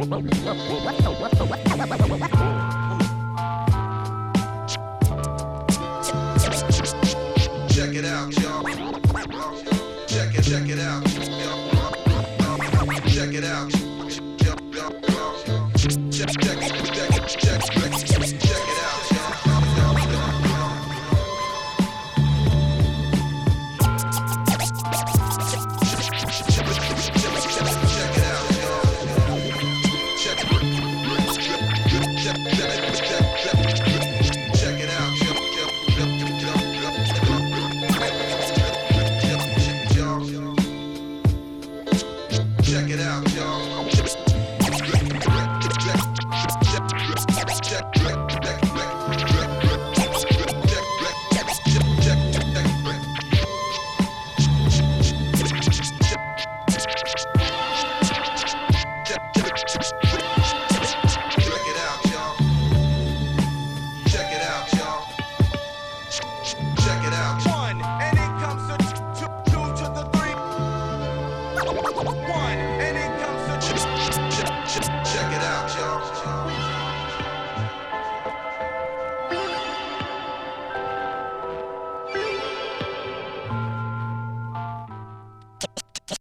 Check it out, y'all. Check it, check it out. Check it out. Check, check, check.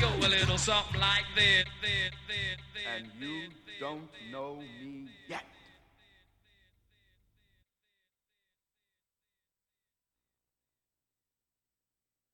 go a little something like this. And you don't know me yet.